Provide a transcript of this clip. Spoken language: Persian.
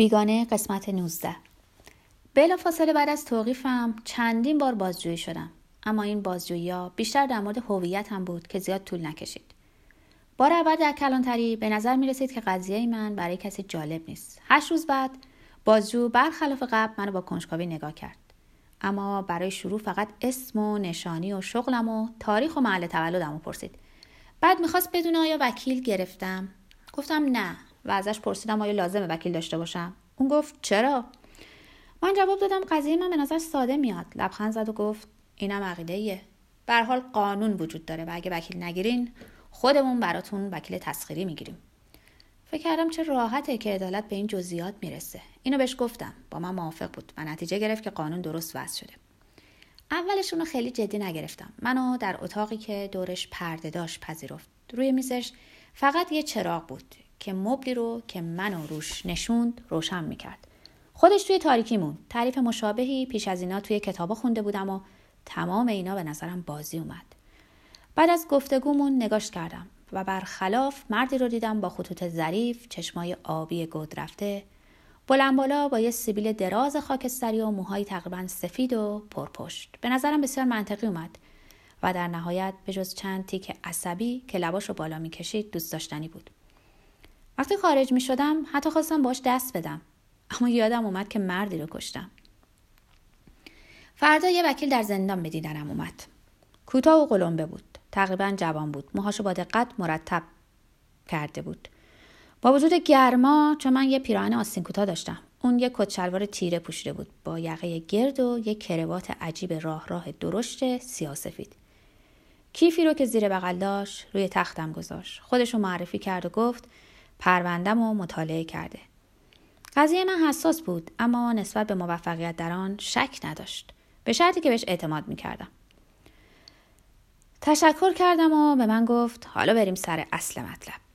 بیگانه قسمت 19 بلا فاصله بعد از توقیفم چندین بار بازجویی شدم. اما این بازجویی ها بیشتر در مورد هویت هم بود که زیاد طول نکشید. بار اول در کلانتری به نظر می رسید که قضیه من برای کسی جالب نیست. هشت روز بعد بازجو برخلاف قبل منو با کنجکاوی نگاه کرد. اما برای شروع فقط اسم و نشانی و شغلم و تاریخ و محل تولدم پرسید. بعد می‌خواست بدون آیا وکیل گرفتم. گفتم نه. و ازش پرسیدم آیا لازمه وکیل داشته باشم؟ اون گفت چرا؟ من جواب دادم قضیه من به نظر ساده میاد. لبخند زد و گفت اینم عقیده ایه حال قانون وجود داره و اگه وکیل نگیرین خودمون براتون وکیل تسخیری می‌گیریم. فکر کردم چه راحته که عدالت به این جزئیات می‌رسه. اینو بهش گفتم. با من موافق بود و نتیجه گرفت که قانون درست وضع شده. اولشون رو خیلی جدی نگرفتم. منو در اتاقی که دورش پرده داشت پذیرفت. روی میزش فقط یه چراغ بود. که مبلی رو که منو روش نشوند روشن می‌کرد. خودش توی تاریکی مون تعریف مشابهی پیش از اینا توی کتابا خونده بودم و تمام اینا به نظرم بازی اومد. بعد از گفتگومون نگاش کردم و برخلاف مردی رو دیدم با خطوط ظریف چشمای آبی گود رفته بلند بالا با یه سیبیل دراز خاکستری و موهای تقریبا سفید و پرپشت. به نظرم بسیار منطقی اومد و در نهایت به جز چند تیک عصبی که لباش رو بالا می‌کشید دوست داشتنی بود. وقتی خارج می شدم حتی خواستم باش دست بدم. اما یادم اومد که مردی رو کشتم. فردا یه وکیل در زندان به دیدنم اومد. کوتاه و قلمبه بود. تقریبا جوان بود. موهاشو با دقت مرتب کرده بود. با وجود گرما چون من یه پیراهن آستین کوتاه داشتم. اون یه کت شلوار تیره پوشیده بود. با یقه گرد و یه کروات عجیب راه راه درشت سیاسفید کیفی رو که زیر بغل داشت روی تختم گذاشت. خودش رو معرفی کرد و گفت پروندم و مطالعه کرده. قضیه من حساس بود اما نسبت به موفقیت در آن شک نداشت. به شرطی که بهش اعتماد می‌کردم. تشکر کردم و به من گفت حالا بریم سر اصل مطلب.